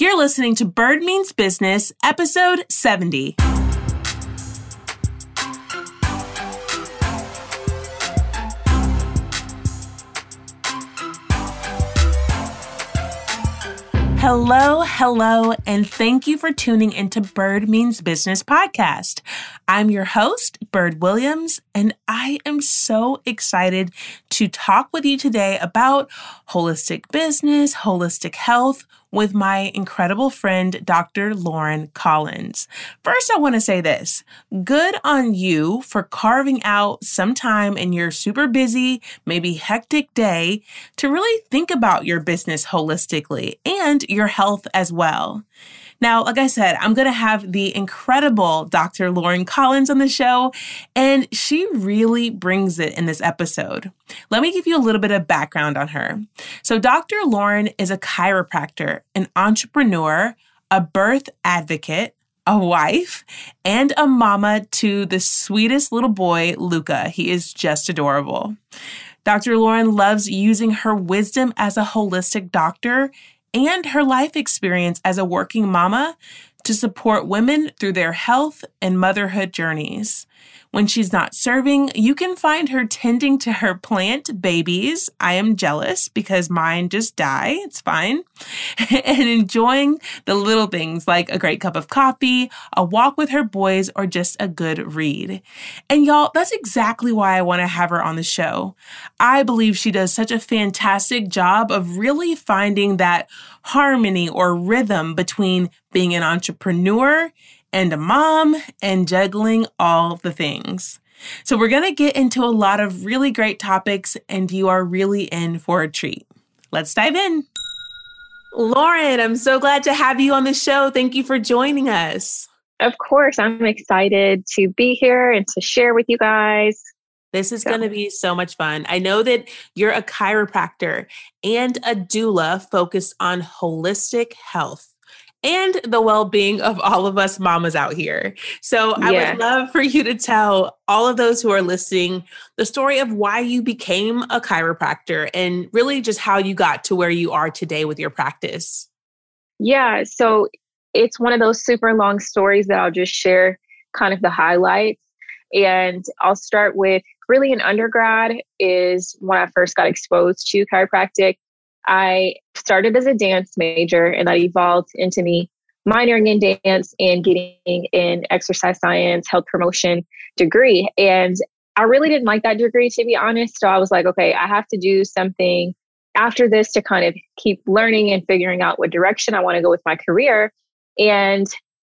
You're listening to Bird Means Business, episode 70. Hello, hello, and thank you for tuning into Bird Means Business podcast. I'm your host, Bird Williams, and I am so excited to talk with you today about holistic business, holistic health, with my incredible friend, Dr. Lauren Collins. First, I want to say this good on you for carving out some time in your super busy, maybe hectic day to really think about your business holistically and your health as well. Now, like I said, I'm going to have the incredible Dr. Lauren Collins on the show, and she really brings it in this episode. Let me give you a little bit of background on her. So, Dr. Lauren is a chiropractor, an entrepreneur, a birth advocate, a wife, and a mama to the sweetest little boy, Luca. He is just adorable. Dr. Lauren loves using her wisdom as a holistic doctor and her life experience as a working mama to support women through their health and motherhood journeys. When she's not serving, you can find her tending to her plant babies. I am jealous because mine just die. It's fine. and enjoying the little things like a great cup of coffee, a walk with her boys, or just a good read. And y'all, that's exactly why I want to have her on the show. I believe she does such a fantastic job of really finding that harmony or rhythm between being an entrepreneur and a mom and juggling all the things. So, we're going to get into a lot of really great topics, and you are really in for a treat. Let's dive in. Lauren, I'm so glad to have you on the show. Thank you for joining us. Of course, I'm excited to be here and to share with you guys. This is so. going to be so much fun. I know that you're a chiropractor and a doula focused on holistic health and the well being of all of us mamas out here. So I would love for you to tell all of those who are listening the story of why you became a chiropractor and really just how you got to where you are today with your practice. Yeah. So it's one of those super long stories that I'll just share kind of the highlights. And I'll start with really an undergrad is when I first got exposed to chiropractic. I started as a dance major and that evolved into me minoring in dance and getting an exercise science, health promotion degree. And I really didn't like that degree, to be honest. So I was like, okay, I have to do something after this to kind of keep learning and figuring out what direction I want to go with my career. And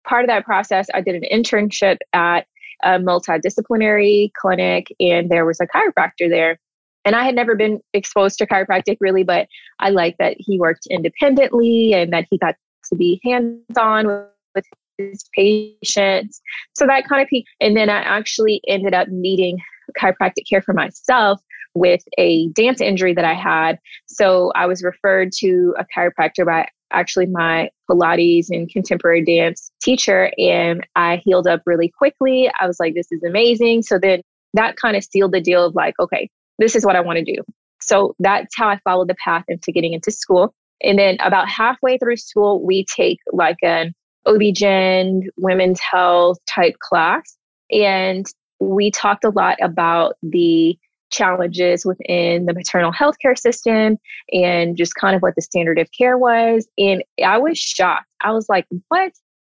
part of that process, I did an internship at a multidisciplinary clinic, and there was a chiropractor there. And I had never been exposed to chiropractic really, but I like that he worked independently and that he got to be hands on with his patients. So that kind of piqued. And then I actually ended up needing chiropractic care for myself with a dance injury that I had. So I was referred to a chiropractor by actually my Pilates and contemporary dance teacher, and I healed up really quickly. I was like, this is amazing. So then that kind of sealed the deal of like, okay, this is what I want to do. So that's how I followed the path into getting into school. And then about halfway through school, we take like an OB-GYN, women's health type class. And we talked a lot about the challenges within the maternal health care system and just kind of what the standard of care was. And I was shocked. I was like, what?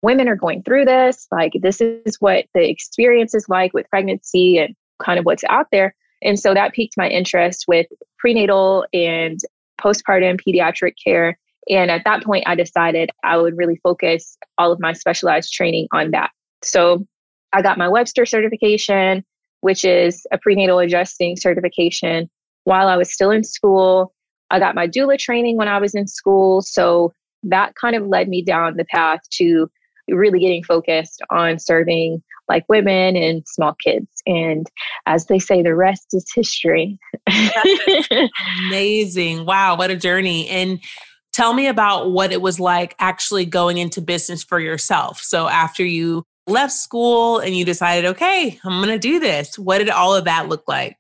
Women are going through this. Like, this is what the experience is like with pregnancy and kind of what's out there. And so that piqued my interest with prenatal and postpartum pediatric care. And at that point, I decided I would really focus all of my specialized training on that. So I got my Webster certification, which is a prenatal adjusting certification while I was still in school. I got my doula training when I was in school. So that kind of led me down the path to really getting focused on serving like women and small kids. And as they say, the rest is history. amazing. Wow, what a journey. And tell me about what it was like actually going into business for yourself. So after you left school and you decided, okay, I'm going to do this, what did all of that look like?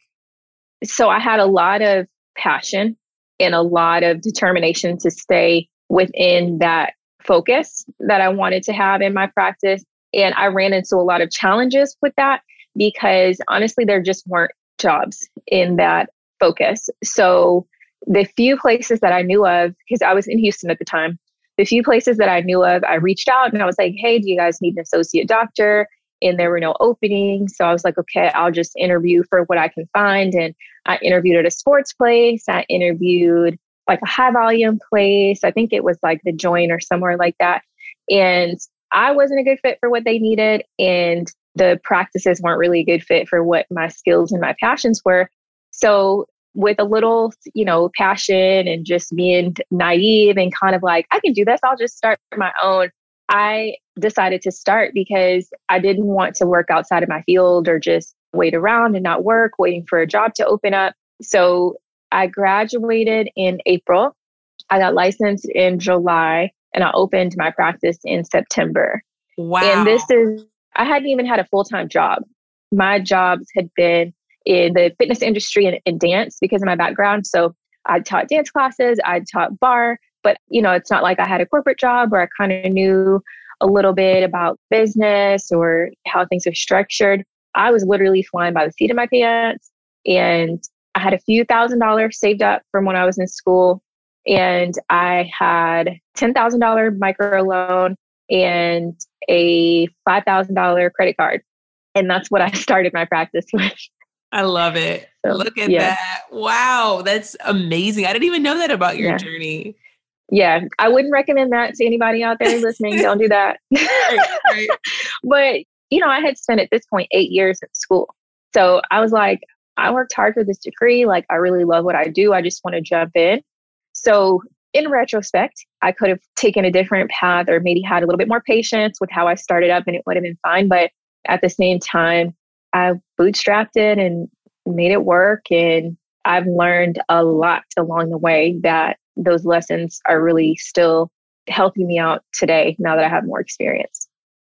So I had a lot of passion and a lot of determination to stay within that focus that I wanted to have in my practice. And I ran into a lot of challenges with that because honestly, there just weren't jobs in that focus. So the few places that I knew of, because I was in Houston at the time, the few places that I knew of, I reached out and I was like, hey, do you guys need an associate doctor? And there were no openings. So I was like, okay, I'll just interview for what I can find. And I interviewed at a sports place. I interviewed like a high volume place. I think it was like the joint or somewhere like that. And I wasn't a good fit for what they needed. And the practices weren't really a good fit for what my skills and my passions were. So with a little, you know, passion and just being naive and kind of like, I can do this, I'll just start my own. I decided to start because I didn't want to work outside of my field or just wait around and not work, waiting for a job to open up. So I graduated in April. I got licensed in July and I opened my practice in September. Wow. And this is, I hadn't even had a full time job. My jobs had been in the fitness industry and, dance because of my background. So I taught dance classes, I taught barre, but you know, it's not like I had a corporate job where I kind of knew a little bit about business or how things are structured. I was literally flying by the seat of my pants and I had a few thousand dollars saved up from when I was in school and I had $10,000 micro loan and a $5,000 credit card. And that's what I started my practice with. I love it. So, Look at yeah. that. Wow, that's amazing. I didn't even know that about your yeah. journey. Yeah, I wouldn't recommend that to anybody out there listening. Don't do that. right, right. but, you know, I had spent at this point eight years at school. So I was like, I worked hard for this degree. Like, I really love what I do. I just want to jump in. So, in retrospect, I could have taken a different path or maybe had a little bit more patience with how I started up and it would have been fine. But at the same time, I bootstrapped it and made it work. And I've learned a lot along the way that those lessons are really still helping me out today now that I have more experience.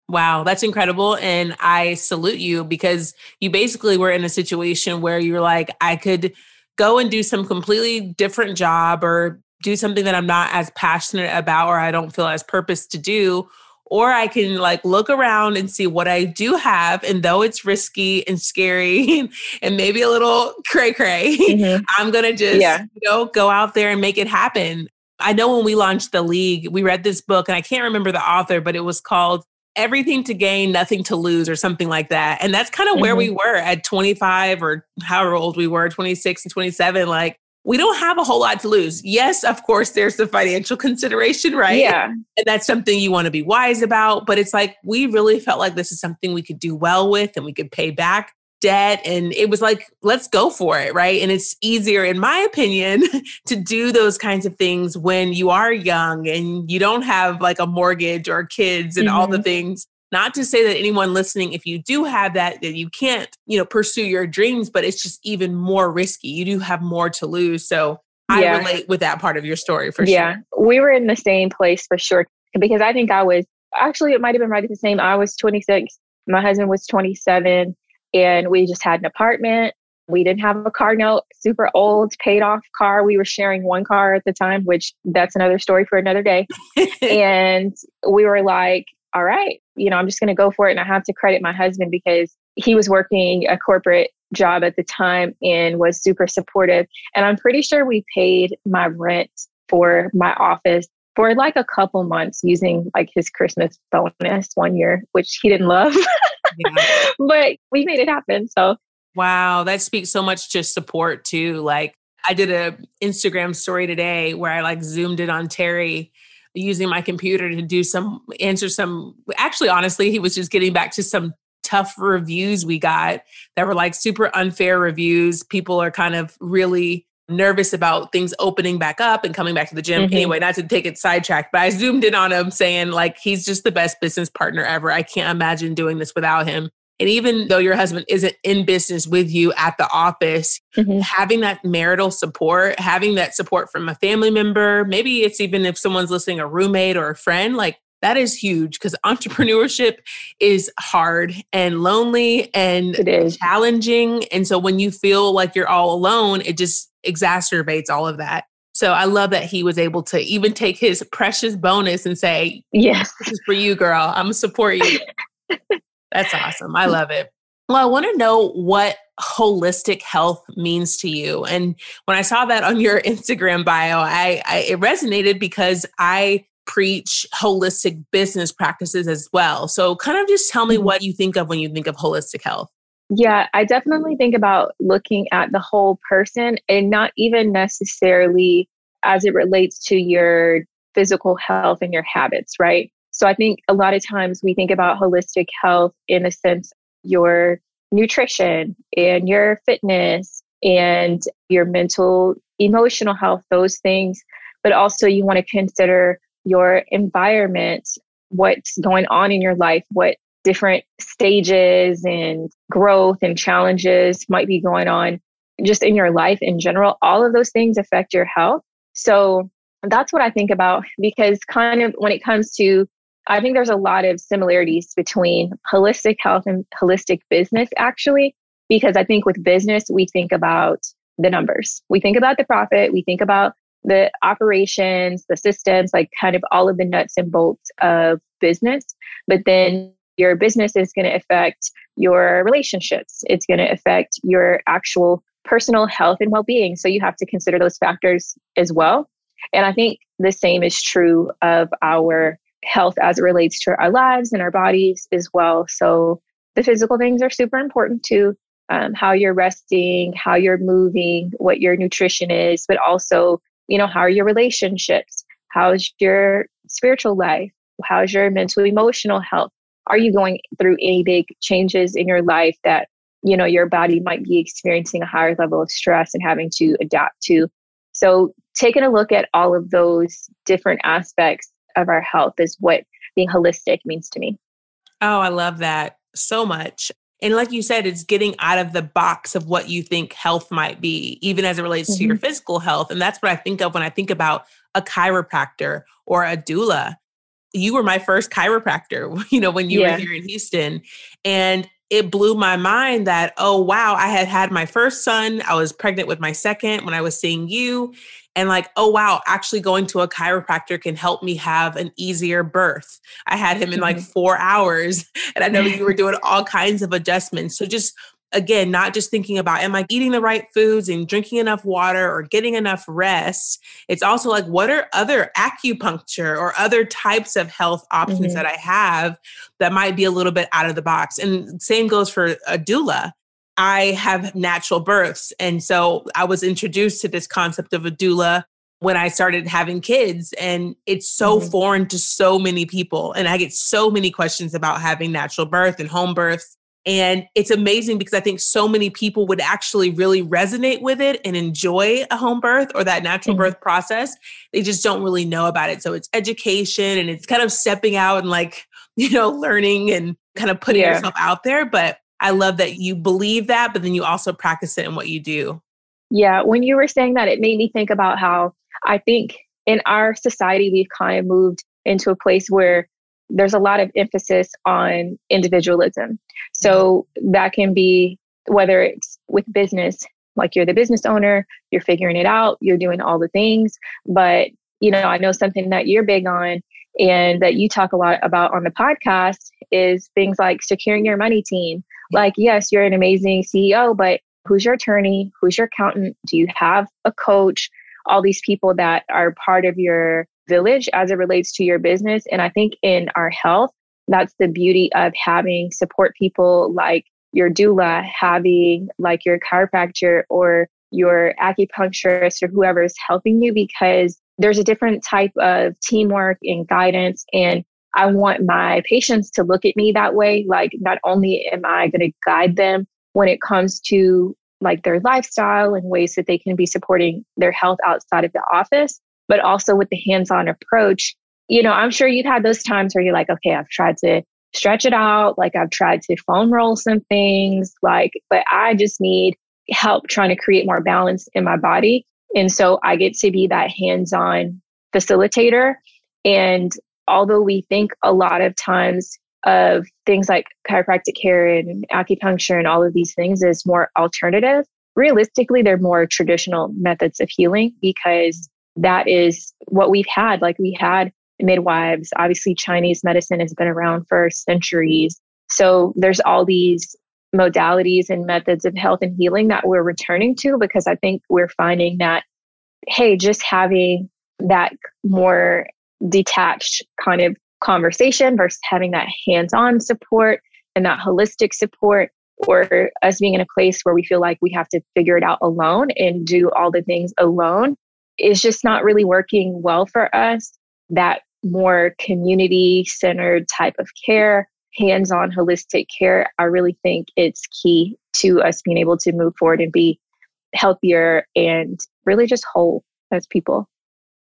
Wow, that's incredible. And I salute you because you basically were in a situation where you're like, I could go and do some completely different job or do something that I'm not as passionate about or I don't feel as purpose to do or I can like look around and see what I do have. And though it's risky and scary and maybe a little cray cray, mm-hmm. I'm going to just, yeah. you know, go out there and make it happen. I know when we launched the league, we read this book and I can't remember the author, but it was called Everything to Gain, Nothing to Lose or something like that. And that's kind of mm-hmm. where we mm-hmm. were at 25 or however old we were, 26 and 27. Like, we don't have a whole lot to lose. Yes, of course, there's the financial consideration, right? Yeah. And that's something you want to be wise about. But it's like, we really felt like this is something we could do well with and we could pay back debt. And it was like, let's go for it, right? And it's easier, in my opinion, to do those kinds of things when you are young and you don't have like a mortgage or kids and mm-hmm. all the mm-hmm. things not to say that anyone listening, if you do have that, that you can't, you know, pursue your dreams, but it's just even more risky. You do have more to lose. So I yeah. relate with that part of your story for yeah. sure. Yeah. We were in the same place for sure. Because I think I was actually it might have been right at the same. I was 26. My husband was 27 and we just had an apartment. We didn't have a car note, super old, paid off car. We were sharing one car at the time, which that's another story for another day. and we were like, all right, you know, I'm just going to go for it. And I have to credit my husband because he was working a corporate job at the time and was super supportive. And I'm pretty sure we paid my rent for my office for like a couple months using like his Christmas bonus one year, which he didn't love. yeah. But we made it happen. So wow, that speaks so much to support too. Like I did a Instagram story today where I like zoomed in on Terry using my computer to do some answer some actually honestly he was just getting back to some tough reviews we got that were like super unfair reviews. People are kind of really nervous about things opening back up and coming back to the gym mm-hmm. anyway not to take it sidetracked but i zoomed in on him saying like he's just the best business partner ever. I can't imagine doing this without him and even though your husband isn't in business with you at the office, mm-hmm. having that marital support, having that support from a family member, maybe it's even if someone's listening, a roommate or a friend, like that is huge because entrepreneurship is hard and lonely and challenging. And so when you feel like you're all alone, it just exacerbates all of that. So I love that he was able to even take his precious bonus and say, Yes, this is for you, girl. I'm gonna support you. That's awesome. I love it. Well, I want to know what holistic health means to you. And when I saw that on your Instagram bio, I, I it resonated because I preach holistic business practices as well. So kind of just tell me mm-hmm. what you think of when you think of holistic health. Yeah, I definitely think about looking at the whole person and not even necessarily as it relates to your physical health and your habits, right? So I think a lot of times we think about holistic health in the sense your nutrition and your fitness and your mental, emotional health, those things. But also, you want to consider your environment, what's going on in your life, what different stages and growth and challenges might be going on just in your life in general. All of those things affect your health. So that's what I think about because, kind of, when it comes to I think there's a lot of similarities between holistic health and holistic business, actually, because I think with business, we think about the numbers. We think about the profit, we think about the operations, the systems, like kind of all of the nuts and bolts of business. But then your business is going to affect your relationships, it's going to affect your actual personal health and well being. So you have to consider those factors as well. And I think the same is true of our health as it relates to our lives and our bodies as well. So the physical things are super important too. Um, how you're resting, how you're moving, what your nutrition is, but also, you know, how are your relationships? How's your spiritual life? How's your mental emotional health? Are you going through any big changes in your life that, you know, your body might be experiencing a higher level of stress and having to adapt to? So taking a look at all of those different aspects of our health is what being holistic means to me. Oh, I love that so much. And like you said, it's getting out of the box of what you think health might be, even as it relates mm-hmm. to your mm-hmm. physical health. And that's what I think of when I think about a chiropractor or a doula. You were my first chiropractor, you know, when you yeah. were here in Houston. And it blew my mind that, oh, wow, I had had my first son. I was pregnant with my second when I was seeing you and like, oh wow, actually going to a chiropractor can help me have an easier birth. I had him in like mm-hmm. four hours, and I know you were doing all kinds of adjustments. So just again, not just thinking about am I eating the right foods and drinking enough water or getting enough rest. It's also like, what are other acupuncture or other types of health options mm-hmm. that I have that might be a little bit out of the box? And same goes for a doula. I have natural births. And so I was introduced to this concept of a doula when I started having kids. And it's so mm-hmm. foreign to so many people. And I get so many questions about having natural birth and home births. And it's amazing because I think so many people would actually really resonate with it and enjoy a home birth or that natural mm-hmm. birth process. They just don't really know about it. So it's education and it's kind of stepping out and like, you know, learning and kind of putting yeah. yourself out there. But I love that you believe that, but then you also practice it in what you do. Yeah. When you were saying that, it made me think about how I think in our society, we've kind of moved into a place where there's a lot of emphasis on individualism. So mm-hmm. that can be whether it's with business, like you're the business owner, you're figuring it out, you're doing all the things. But, you know, I know something that you're big on and that you talk a lot about on the podcast is things like securing your money team. Like, yes, you're an amazing CEO, but who's your attorney? Who's your accountant? Do you have a coach? All these people that are part of your village as it relates to your business. And I think in our health, that's the beauty of having support people like your doula, having like your chiropractor or your acupuncturist or whoever is helping you because there's a different type of teamwork and guidance. And I want my patients to look at me that way. Like, not only am I going to guide them when it comes to like their lifestyle and ways that they can be supporting their health outside of the office, but also with the hands on approach. You know, I'm sure you've had those times where you're like, okay, I've tried to stretch it out, like I've tried to foam roll some things, like, but I just need help trying to create more balance in my body. And so I get to be that hands on facilitator. And although we think a lot of times of things like chiropractic care and acupuncture and all of these things as more alternative, realistically, they're more traditional methods of healing because that is what we've had. Like we had midwives. Obviously, Chinese medicine has been around for centuries. So there's all these modalities and methods of health and healing that we're returning to because I think we're finding that, hey, just having that more detached kind of conversation versus having that hands on support and that holistic support or us being in a place where we feel like we have to figure it out alone and do all the things alone is just not really working well for us. That more community centered type of care, hands on holistic care, I really think it's key to us being able to move forward and be healthier and really just whole as people.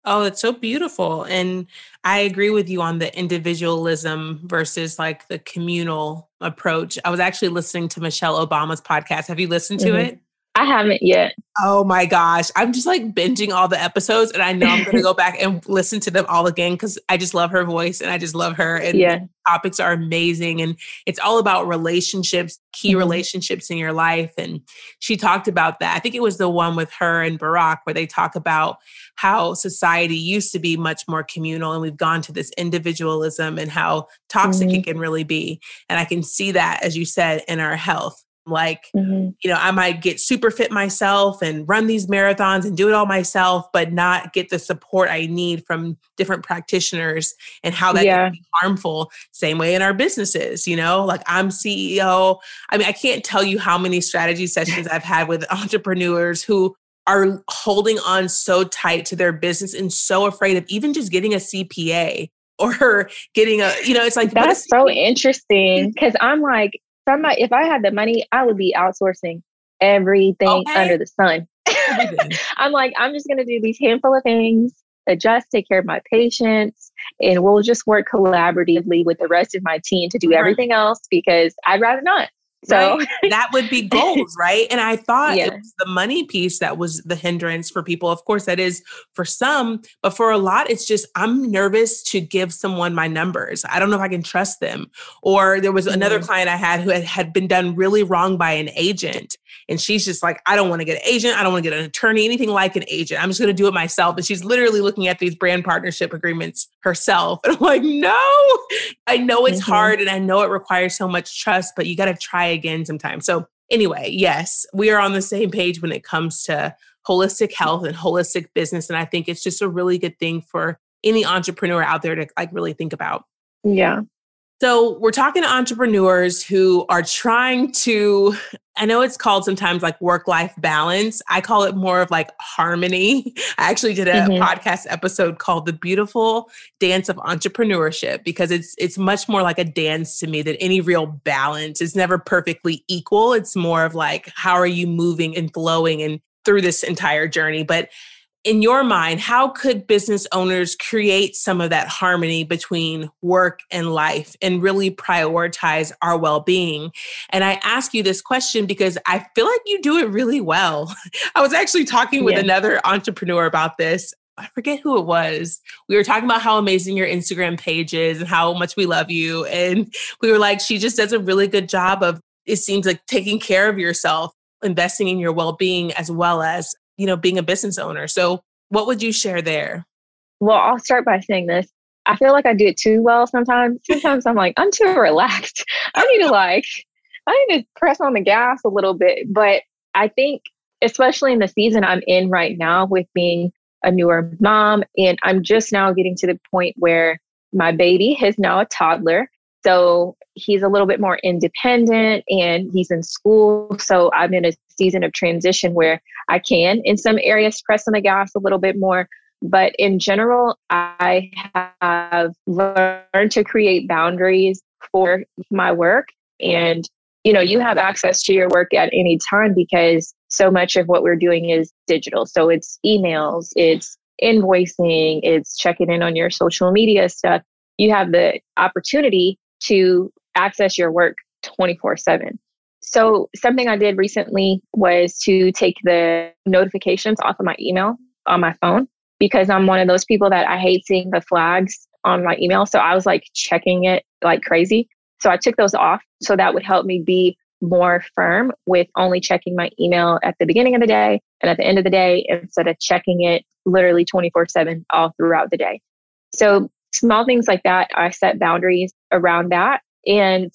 Oh, it's so beautiful. And I agree with you on the individualism versus like the communal approach. I was actually listening to Michelle Obama's podcast. Have you listened to mm-hmm. it? I haven't yet. Oh my gosh. I'm just like binging all the episodes and I know I'm going to go back and listen to them all again cuz I just love her voice and I just love her and yeah. topics are amazing and it's all about relationships, key mm-hmm. relationships in your life and she talked about that. I think it was the one with her and Barack where they talk about how society used to be much more communal and we've gone to this individualism and how toxic mm-hmm. it can really be. And I can see that as you said in our health like, mm-hmm. you know, I might get super fit myself and run these marathons and do it all myself, but not get the support I need from different practitioners and how that yeah. can be harmful. Same way in our businesses, you know, like I'm CEO. I mean, I can't tell you how many strategy sessions I've had with entrepreneurs who are holding on so tight to their business and so afraid of even just getting a CPA or getting a, you know, it's like that's so interesting because I'm like, somebody, if I had the money, I would be outsourcing everything okay. under the sun. I'm like, I'm just going to do these handful of things, adjust, take care of my patients, and we'll just work collaboratively with the rest of my team to do uh-huh. everything else because I'd rather not. So right? that would be goals, right? And I thought yeah. it was the money piece that was the hindrance for people. Of course, that is for some, but for a lot, it's just I'm nervous to give someone my numbers. I don't know if I can trust them. Or there was another mm-hmm. client I had who had, had been done really wrong by an agent. And she's just like, I don't want to get an agent. I don't want to get an attorney, anything like an agent. I'm just going to do it myself. And she's literally looking at these brand partnership agreements herself. And I'm like, no, I know it's mm-hmm. hard and I know it requires so much trust, but you got to try again sometimes. So, anyway, yes, we are on the same page when it comes to holistic health and holistic business. And I think it's just a really good thing for any entrepreneur out there to like really think about. Yeah. So, we're talking to entrepreneurs who are trying to, I know it's called sometimes like work life balance. I call it more of like harmony. I actually did a mm-hmm. podcast episode called The Beautiful Dance of Entrepreneurship because it's it's much more like a dance to me than any real balance. It's never perfectly equal. It's more of like how are you moving and flowing and through this entire journey. But in your mind, how could business owners create some of that harmony between work and life and really prioritize our well being? And I ask you this question because I feel like you do it really well. I was actually talking with yeah. another entrepreneur about this. I forget who it was. We were talking about how amazing your Instagram page is and how much we love you. And we were like, she just does a really good job of, it seems like taking care of yourself investing in your well-being as well as you know, being a business owner. So, what would you share there? Well, I'll start by saying this. I feel like I do it too well sometimes. Sometimes I'm like, I'm too relaxed. I need to like, I need to press on the gas a little bit. But I think, especially in the season I'm in right now with being a newer mom, and I'm just now getting to the point where my baby is now a toddler. So he's a little bit more independent and he's in school. So I'm in a season of transition where I can, in some areas, press on the gas a little bit more. But in general, I have learned to create boundaries for my work. And, you know, you have access to your work at any time because so much of what we're doing is digital. So it's emails, it's invoicing, it's checking in on your social media stuff. You have the opportunity to access your work 24 7. So, something I did recently was to take the notifications off of my email on my phone because I'm one of those people that I hate seeing the flags on my email. So, I was like checking it like crazy. So, I took those off. So, that would help me be more firm with only checking my email at the beginning of the day and at the end of the day instead of checking it literally 24 7 all throughout the day. So, small things like that, I set boundaries around that. And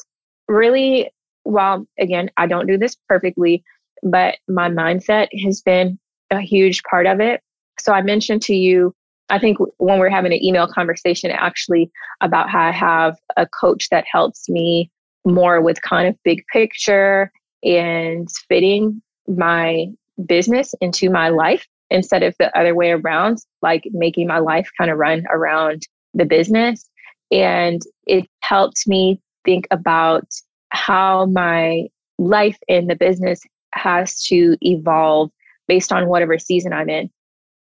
really, while again, I don't do this perfectly, but my mindset has been a huge part of it. So, I mentioned to you, I think when we're having an email conversation actually about how I have a coach that helps me more with kind of big picture and fitting my business into my life instead of the other way around, like making my life kind of run around the business. And it helped me think about how my life in the business has to evolve based on whatever season I'm in.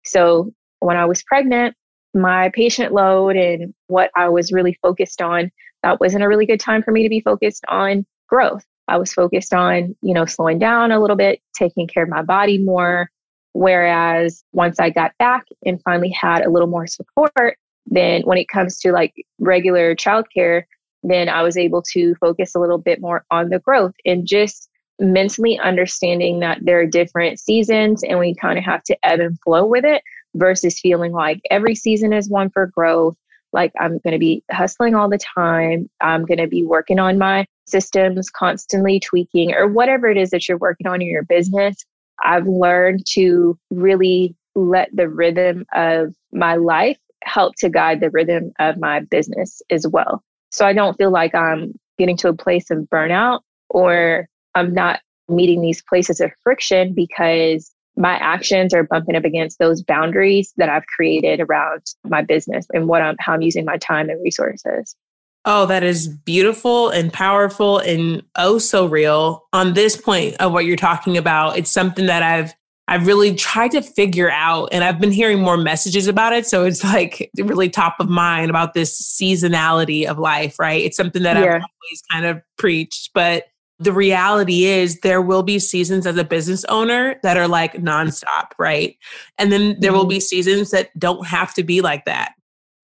So when I was pregnant, my patient load and what I was really focused on, that wasn't a really good time for me to be focused on growth. I was focused on, you know, slowing down a little bit, taking care of my body more. Whereas once I got back and finally had a little more support, then when it comes to like regular childcare, then I was able to focus a little bit more on the growth and just mentally understanding that there are different seasons and we kind of have to ebb and flow with it versus feeling like every season is one for growth. Like I'm going to be hustling all the time. I'm going to be working on my systems, constantly tweaking, or whatever it is that you're working on in your business. I've learned to really let the rhythm of my life help to guide the rhythm of my business as well. So I don't feel like I'm getting to a place of burnout or I'm not meeting these places of friction because my actions are bumping up against those boundaries that I've created around my business and what I'm how I'm using my time and resources. Oh, that is beautiful and powerful and oh so real. On this point of what you're talking about, it's something that I've I've really tried to figure out and I've been hearing more messages about it. So it's like really top of mind about this seasonality of life, right? It's something that yeah. I've always kind of preached, but the reality is there will be seasons as a business owner that are like nonstop, right? And then there mm-hmm. will be seasons that don't have to be like that.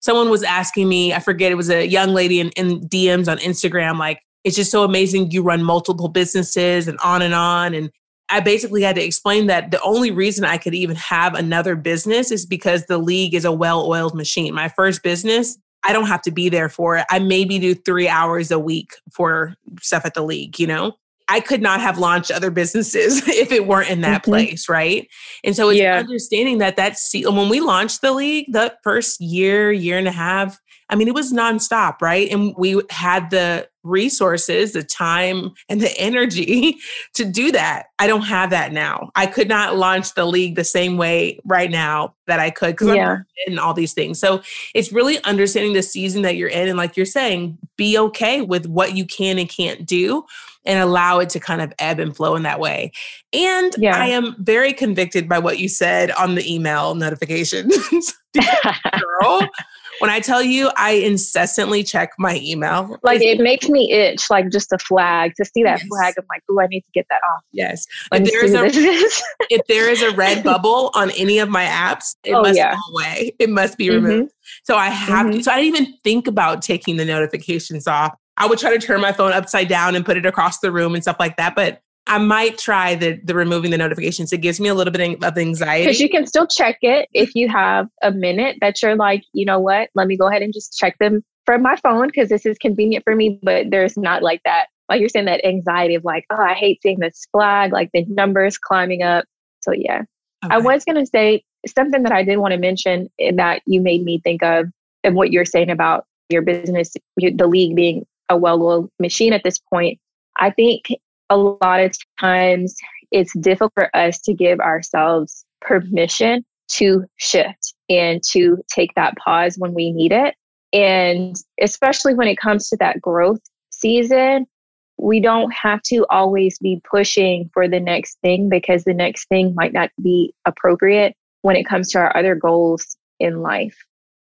Someone was asking me, I forget, it was a young lady in, in DMs on Instagram, like, it's just so amazing you run multiple businesses and on and on. And I basically had to explain that the only reason I could even have another business is because the league is a well oiled machine. My first business, I don't have to be there for it. I maybe do three hours a week for stuff at the league, you know? I could not have launched other businesses if it weren't in that mm-hmm. place, right? And so it's yeah. understanding that that's when we launched the league, the first year, year and a half, I mean, it was nonstop, right? And we had the resources, the time, and the energy to do that. I don't have that now. I could not launch the league the same way right now that I could because yeah. I'm in all these things. So it's really understanding the season that you're in. And like you're saying, be okay with what you can and can't do and allow it to kind of ebb and flow in that way. And yeah. I am very convicted by what you said on the email notifications. girl, when I tell you, I incessantly check my email. Like it makes me itch, like just a flag to see that yes. flag. I'm like, oh, I need to get that off. Yes. if there is a if there is a red bubble on any of my apps, it oh, must yeah. go away. It must be removed. Mm-hmm. So I have mm-hmm. to. So I didn't even think about taking the notifications off. I would try to turn my phone upside down and put it across the room and stuff like that. But I might try the the removing the notifications. It gives me a little bit of anxiety. Because you can still check it if you have a minute that you're like, you know what, let me go ahead and just check them from my phone because this is convenient for me. But there's not like that, like you're saying, that anxiety of like, oh, I hate seeing this flag, like the numbers climbing up. So yeah. Okay. I was gonna say something that I did want to mention and that you made me think of and what you're saying about your business, the league being a well-oiled machine at this point. I think a lot of times it's difficult for us to give ourselves permission to shift and to take that pause when we need it. And especially when it comes to that growth season, we don't have to always be pushing for the next thing because the next thing might not be appropriate when it comes to our other goals in life.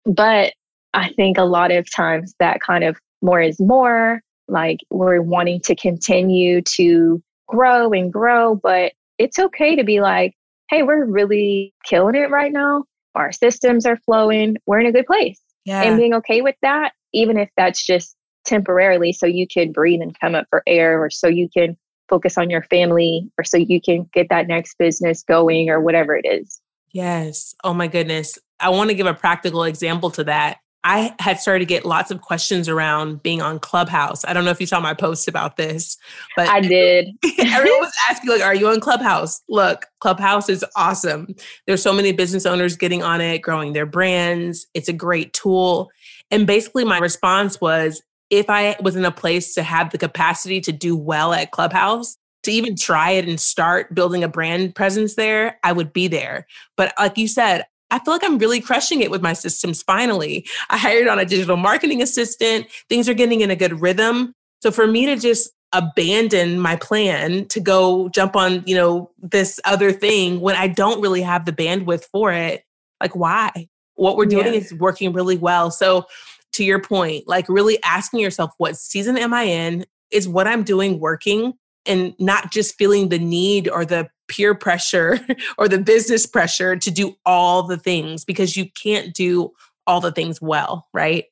But I think a lot of times that kind of more is more like we're wanting to continue to grow and grow, but it's okay to be like, hey, we're really killing it right now. Our systems are flowing. We're in a good place. Yeah. And being okay with that, even if that's just temporarily, so you can breathe and come up for air, or so you can focus on your family, or so you can get that next business going, or whatever it is. Yes. Oh my goodness. I want to give a practical example to that. I had started to get lots of questions around being on Clubhouse. I don't know if you saw my post about this, but I did. everyone was asking, like, are you on Clubhouse? Look, Clubhouse is awesome. There's so many business owners getting on it, growing their brands. It's a great tool. And basically, my response was if I was in a place to have the capacity to do well at Clubhouse, to even try it and start building a brand presence there, I would be there. But like you said, I feel like I'm really crushing it with my systems finally. I hired on a digital marketing assistant. Things are getting in a good rhythm. So for me to just abandon my plan to go jump on, you know, this other thing when I don't really have the bandwidth for it, like why? What we're doing yeah. is working really well. So to your point, like really asking yourself what season am I in? Is what I'm doing working? And not just feeling the need or the peer pressure or the business pressure to do all the things because you can't do all the things well, right?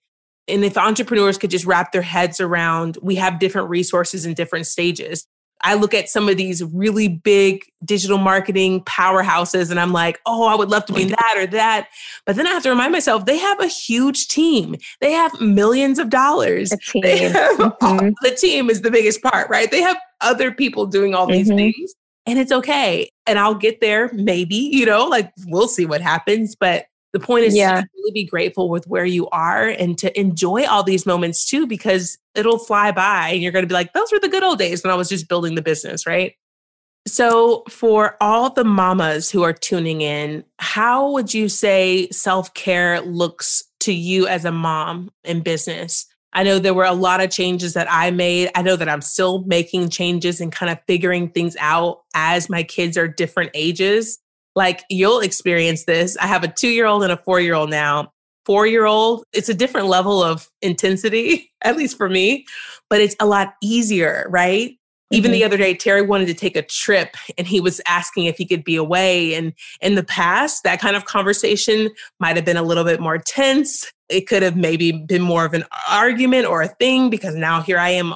And if entrepreneurs could just wrap their heads around, we have different resources in different stages. I look at some of these really big digital marketing powerhouses and I'm like, oh, I would love to be that or that. But then I have to remind myself they have a huge team. They have millions of dollars. Team. Mm-hmm. the team is the biggest part, right? They have other people doing all these mm-hmm. things and it's okay. And I'll get there, maybe, you know, like we'll see what happens. But the point is yeah. to really be grateful with where you are and to enjoy all these moments too, because it'll fly by and you're going to be like, those were the good old days when I was just building the business, right? So, for all the mamas who are tuning in, how would you say self care looks to you as a mom in business? I know there were a lot of changes that I made. I know that I'm still making changes and kind of figuring things out as my kids are different ages. Like you'll experience this. I have a two year old and a four year old now. Four year old, it's a different level of intensity, at least for me, but it's a lot easier, right? Even mm-hmm. the other day, Terry wanted to take a trip and he was asking if he could be away. And in the past, that kind of conversation might have been a little bit more tense. It could have maybe been more of an argument or a thing because now here I am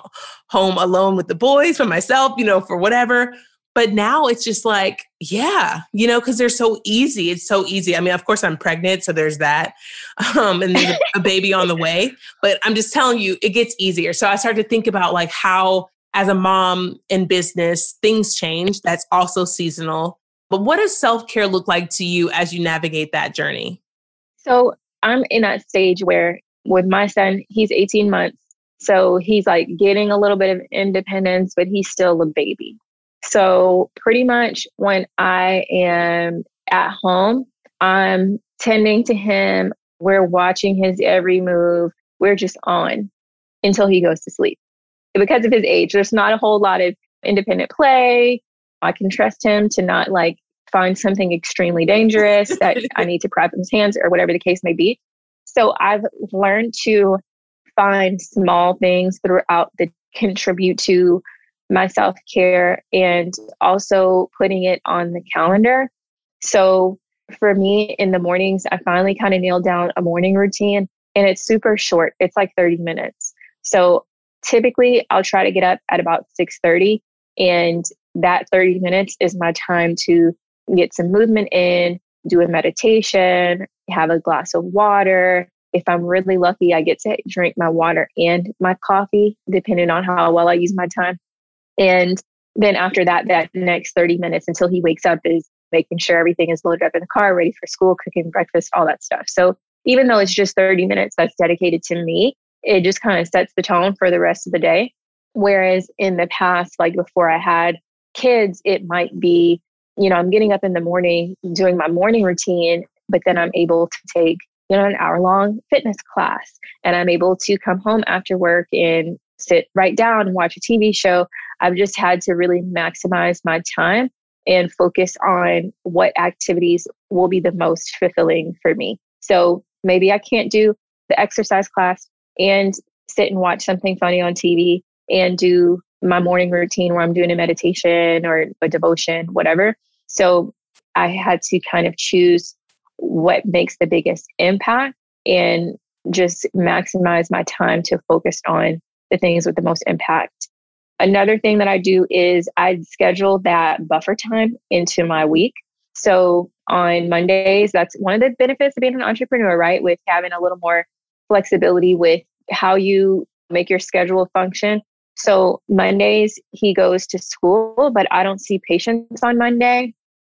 home alone with the boys for myself, you know, for whatever. But now it's just like, yeah, you know, because they're so easy. It's so easy. I mean, of course, I'm pregnant, so there's that. Um, and there's a baby on the way. But I'm just telling you, it gets easier. So I started to think about like how as a mom in business, things change. That's also seasonal. But what does self care look like to you as you navigate that journey? So I'm in that stage where with my son, he's 18 months. So he's like getting a little bit of independence, but he's still a baby. So pretty much when I am at home, I'm tending to him. We're watching his every move. We're just on until he goes to sleep because of his age, there's not a whole lot of independent play. I can trust him to not like find something extremely dangerous that I need to prep his hands or whatever the case may be. So I've learned to find small things throughout that contribute to my self care and also putting it on the calendar. So for me in the mornings, I finally kind of nailed down a morning routine and it's super short. It's like 30 minutes. So typically I'll try to get up at about 6:30 and that 30 minutes is my time to get some movement in, do a meditation, have a glass of water. If I'm really lucky, I get to drink my water and my coffee, depending on how well I use my time. And then after that, that next 30 minutes until he wakes up is making sure everything is loaded up in the car, ready for school, cooking breakfast, all that stuff. So even though it's just 30 minutes that's dedicated to me, it just kind of sets the tone for the rest of the day. Whereas in the past, like before I had kids, it might be, you know, I'm getting up in the morning, doing my morning routine, but then I'm able to take, you know, an hour long fitness class. And I'm able to come home after work and sit right down and watch a TV show. I've just had to really maximize my time and focus on what activities will be the most fulfilling for me. So maybe I can't do the exercise class and sit and watch something funny on TV and do my morning routine where I'm doing a meditation or a devotion, whatever. So I had to kind of choose what makes the biggest impact and just maximize my time to focus on the things with the most impact. Another thing that I do is I schedule that buffer time into my week. So on Mondays. That's one of the benefits of being an entrepreneur, right? With having a little more flexibility with how you make your schedule function. So Mondays, he goes to school, but I don't see patients on Monday.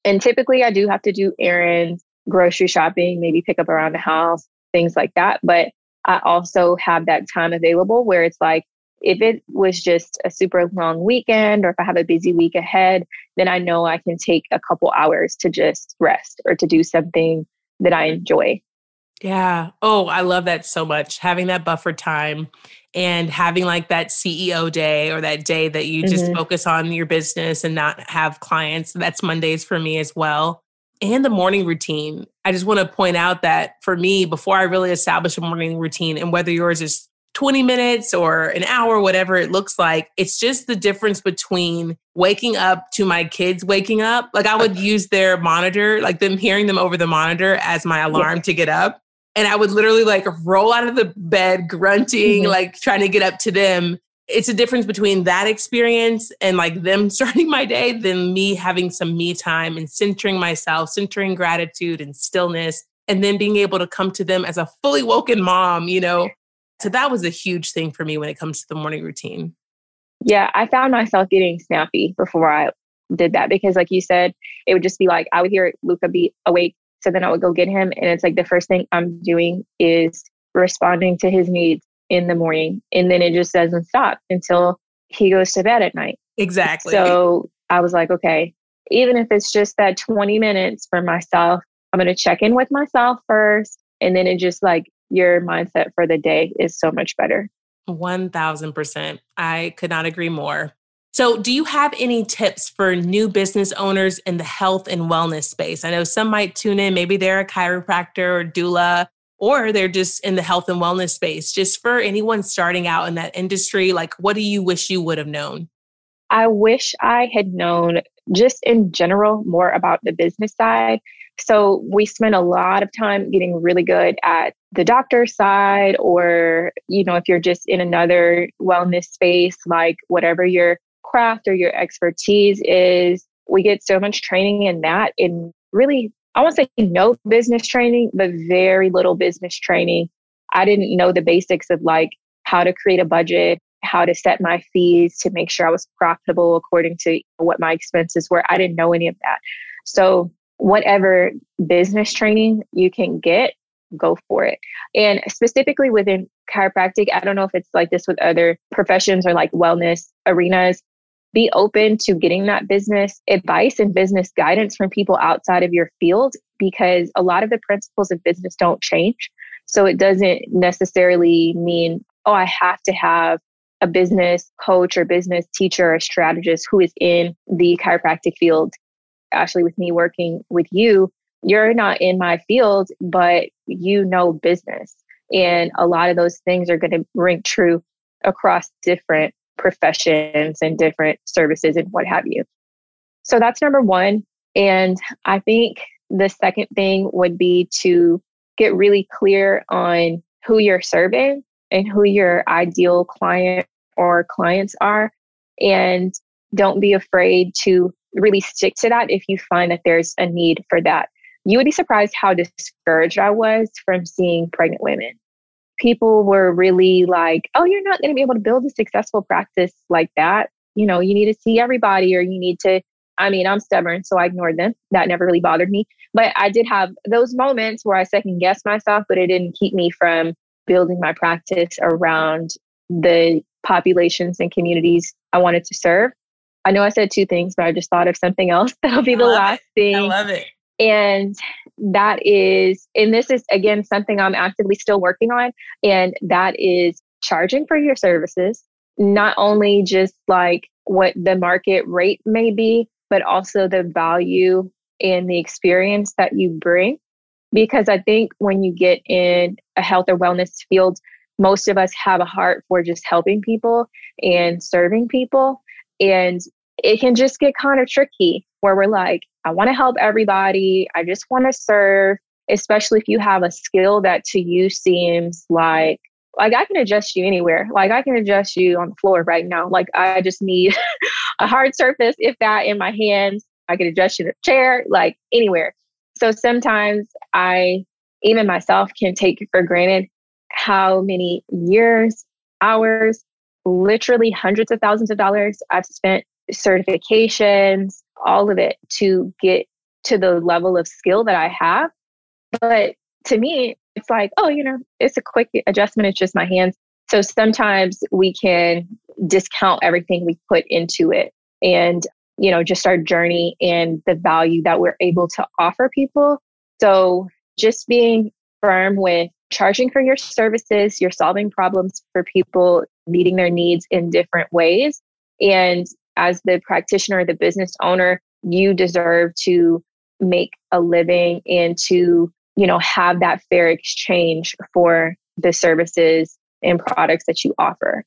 And typically, I do have to do errands, grocery shopping, maybe pick up around the house, things like that. But I also have that time available where it's like, if it was just a super long weekend or if I have a busy week ahead, then I know I can take a couple hours to just rest or to do something that I enjoy. Yeah. Oh, I love that so much. Having that buffer time and having like that CEO day or that day that you just mm-hmm. focus on your business and not have clients. That's Mondays for me as well. And the morning routine. I just want to point out that for me, before I really establish a morning routine, and whether yours is 20 minutes or an hour, whatever it looks like. It's just the difference between waking up to my kids waking up. Like I would use their monitor, like them hearing them over the monitor as my alarm yeah. to get up. And I would literally like roll out of the bed, grunting, mm-hmm. like trying to get up to them. It's a difference between that experience and like them starting my day than me having some me time and centering myself, centering gratitude and stillness, and then being able to come to them as a fully woken mom, you know, so that was a huge thing for me when it comes to the morning routine. Yeah, I found myself getting snappy before I did that because, like you said, it would just be like I would hear Luca be awake. So then I would go get him. And it's like the first thing I'm doing is responding to his needs in the morning. And then it just doesn't stop until he goes to bed at night. Exactly. So I was like, okay, even if it's just that 20 minutes for myself, I'm going to check in with myself first. And then it just like your mindset for the day is so much better. 1000%. I could not agree more. So, do you have any tips for new business owners in the health and wellness space? I know some might tune in, maybe they're a chiropractor or doula, or they're just in the health and wellness space. Just for anyone starting out in that industry, like what do you wish you would have known? I wish I had known just in general more about the business side so we spend a lot of time getting really good at the doctor side, or, you know, if you're just in another wellness space, like whatever your craft or your expertise is, we get so much training in that. In really, I won't say no business training, but very little business training. I didn't know the basics of like how to create a budget, how to set my fees to make sure I was profitable according to what my expenses were. I didn't know any of that. So whatever business training you can get, go for it. And specifically within chiropractic, I don't know if it's like this with other professions or like wellness arenas. Be open to getting that business advice and business guidance from people outside of your field because a lot of the principles of business don't change. So it doesn't necessarily mean, oh, I have to have a business coach or business teacher or strategist who is in the chiropractic field Ashley, with me working with you, you're not in my field, but you know business. And a lot of those things are going to ring true across different professions and different services and what have you. So that's number one. And I think the second thing would be to get really clear on who you're serving and who your ideal client or clients are. And don't be afraid to really stick to that if you find that there's a need for that. You would be surprised how discouraged I was from seeing pregnant women. People were really like, oh, you're not going to be able to build a successful practice like that. You know, you need to see everybody or you need to. I mean, I'm stubborn, so I ignored them. That never really bothered me. But I did have those moments where I second guessed myself, but it didn't keep me from building my practice around the populations and communities I wanted to serve. I know I said two things, but I just thought of something else. That'll be the last it. thing. I love it. And that is, and this is again something I'm actively still working on, and that is charging for your services, not only just like what the market rate may be, but also the value and the experience that you bring. Because I think when you get in a health or wellness field, most of us have a heart for just helping people and serving people. And it can just get kind of tricky where we're like, I want to help everybody. I just want to serve, especially if you have a skill that to you seems like like I can adjust you anywhere. Like I can adjust you on the floor right now. Like I just need a hard surface, if that, in my hands. I can adjust you in a chair, like anywhere. So sometimes I, even myself, can take for granted how many years, hours, literally hundreds of thousands of dollars I've spent certifications, all of it to get to the level of skill that I have. But to me, it's like, oh, you know, it's a quick adjustment. It's just my hands. So sometimes we can discount everything we put into it and, you know, just our journey and the value that we're able to offer people. So just being firm with charging for your services, you're solving problems for people, meeting their needs in different ways. And as the practitioner, the business owner, you deserve to make a living and to, you know, have that fair exchange for the services and products that you offer.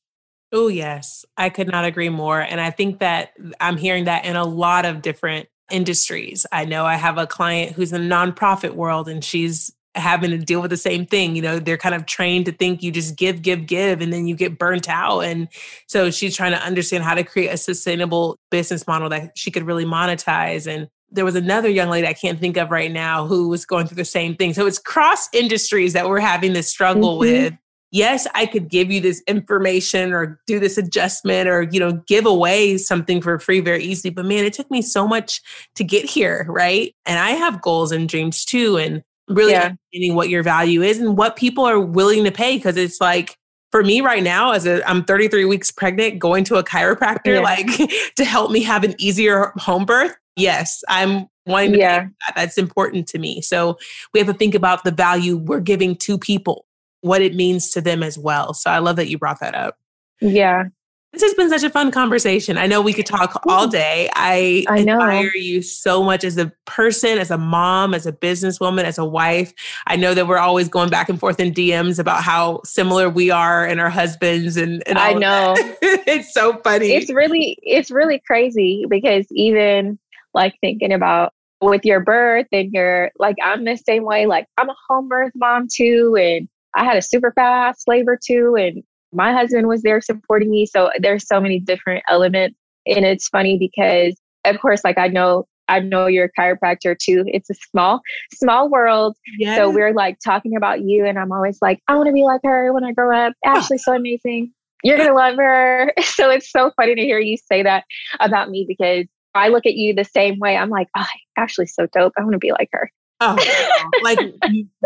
Oh, yes. I could not agree more. And I think that I'm hearing that in a lot of different industries. I know I have a client who's in the nonprofit world and she's having to deal with the same thing. You know, they're kind of trained to think you just give, give, give, and then you get burnt out. And so she's trying to understand how to create a sustainable business model that she could really monetize. And there was another young lady I can't think of right now who was going through the same thing. So it's cross industries that we're having this struggle mm-hmm. with. Yes, I could give you this information or do this adjustment or, you know, give away something for free very easily. But man, it took me so much to get here, right? And I have goals and dreams too. And really yeah. understanding what your value is and what people are willing to pay. Cause it's like, for me right now, as a I'm 33 weeks pregnant, going to a chiropractor, yeah. like to help me have an easier home birth. Yes, I'm wanting to yeah. That. That's important to me. So we have to think about the value we're giving to people, what it means to them as well. So I love that you brought that up. Yeah. This has been such a fun conversation. I know we could talk all day. I, I know. admire you so much as a person, as a mom, as a businesswoman, as a wife. I know that we're always going back and forth in DMs about how similar we are and our husbands and, and I know. it's so funny. It's really it's really crazy because even like thinking about with your birth and you're like I'm the same way. Like I'm a home birth mom too and I had a super fast labor too and my husband was there supporting me. So there's so many different elements. And it's funny because of course, like I know I know you're a chiropractor too. It's a small, small world. Yes. So we're like talking about you, and I'm always like, I want to be like her when I grow up. Ah. Ashley's so amazing. You're gonna love her. So it's so funny to hear you say that about me because I look at you the same way. I'm like, oh, Ashley's so dope. I want to be like her. Oh, like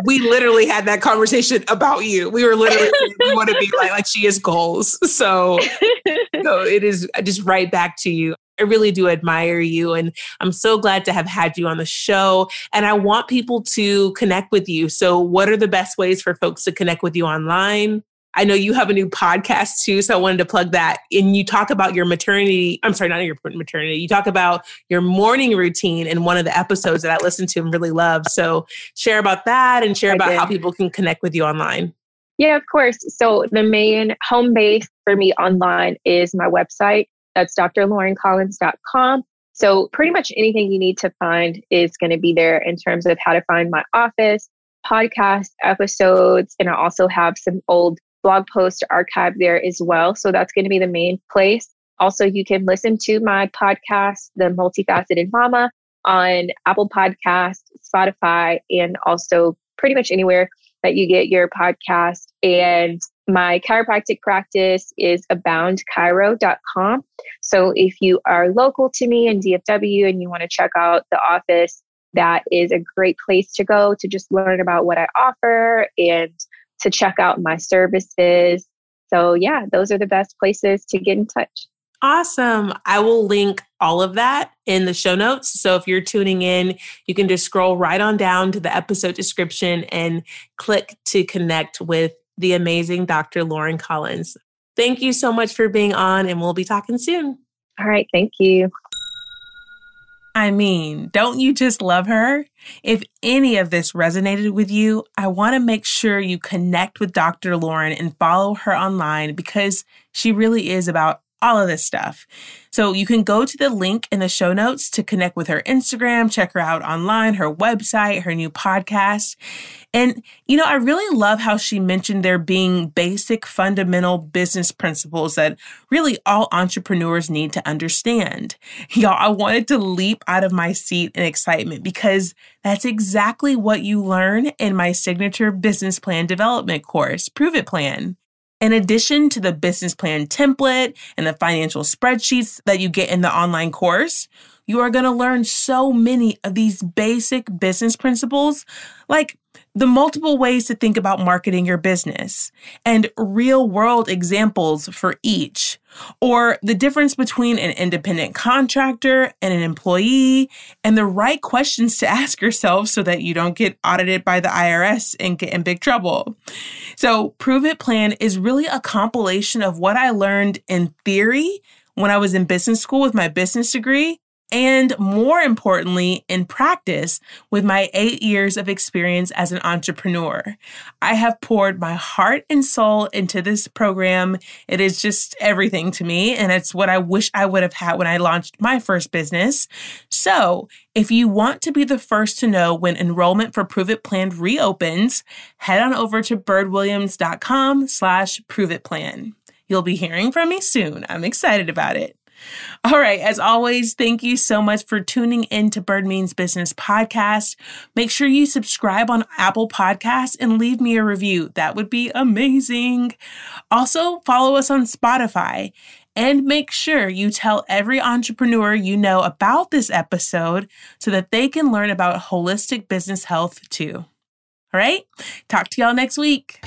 we literally had that conversation about you. We were literally we want to be like like she has goals. So, so it is uh, just right back to you. I really do admire you and I'm so glad to have had you on the show and I want people to connect with you. So what are the best ways for folks to connect with you online? I know you have a new podcast too, so I wanted to plug that. And you talk about your maternity. I'm sorry, not your maternity. You talk about your morning routine in one of the episodes that I listened to and really loved. So share about that and share I about did. how people can connect with you online. Yeah, of course. So the main home base for me online is my website. That's drlaurencollins.com. So pretty much anything you need to find is going to be there in terms of how to find my office, podcast episodes, and I also have some old blog post archive there as well. So that's going to be the main place. Also, you can listen to my podcast, The Multifaceted Mama, on Apple Podcast, Spotify, and also pretty much anywhere that you get your podcast. And my chiropractic practice is aboundchiro.com. So if you are local to me in DFW and you want to check out the office, that is a great place to go to just learn about what I offer and to check out my services. So, yeah, those are the best places to get in touch. Awesome. I will link all of that in the show notes. So if you're tuning in, you can just scroll right on down to the episode description and click to connect with the amazing Dr. Lauren Collins. Thank you so much for being on, and we'll be talking soon. All right. Thank you. I mean, don't you just love her? If any of this resonated with you, I want to make sure you connect with Dr. Lauren and follow her online because she really is about all of this stuff. So you can go to the link in the show notes to connect with her Instagram, check her out online, her website, her new podcast. And, you know, I really love how she mentioned there being basic fundamental business principles that really all entrepreneurs need to understand. Y'all, I wanted to leap out of my seat in excitement because that's exactly what you learn in my signature business plan development course, Prove It Plan. In addition to the business plan template and the financial spreadsheets that you get in the online course, you are going to learn so many of these basic business principles, like the multiple ways to think about marketing your business and real world examples for each, or the difference between an independent contractor and an employee, and the right questions to ask yourself so that you don't get audited by the IRS and get in big trouble. So, Prove It Plan is really a compilation of what I learned in theory when I was in business school with my business degree and more importantly, in practice with my eight years of experience as an entrepreneur. I have poured my heart and soul into this program. It is just everything to me, and it's what I wish I would have had when I launched my first business. So, if you want to be the first to know when enrollment for Prove It Plan reopens, head on over to birdwilliams.com slash prove it plan. You'll be hearing from me soon. I'm excited about it. All right. As always, thank you so much for tuning in to Bird Means Business podcast. Make sure you subscribe on Apple Podcasts and leave me a review. That would be amazing. Also, follow us on Spotify and make sure you tell every entrepreneur you know about this episode so that they can learn about holistic business health too. All right. Talk to y'all next week.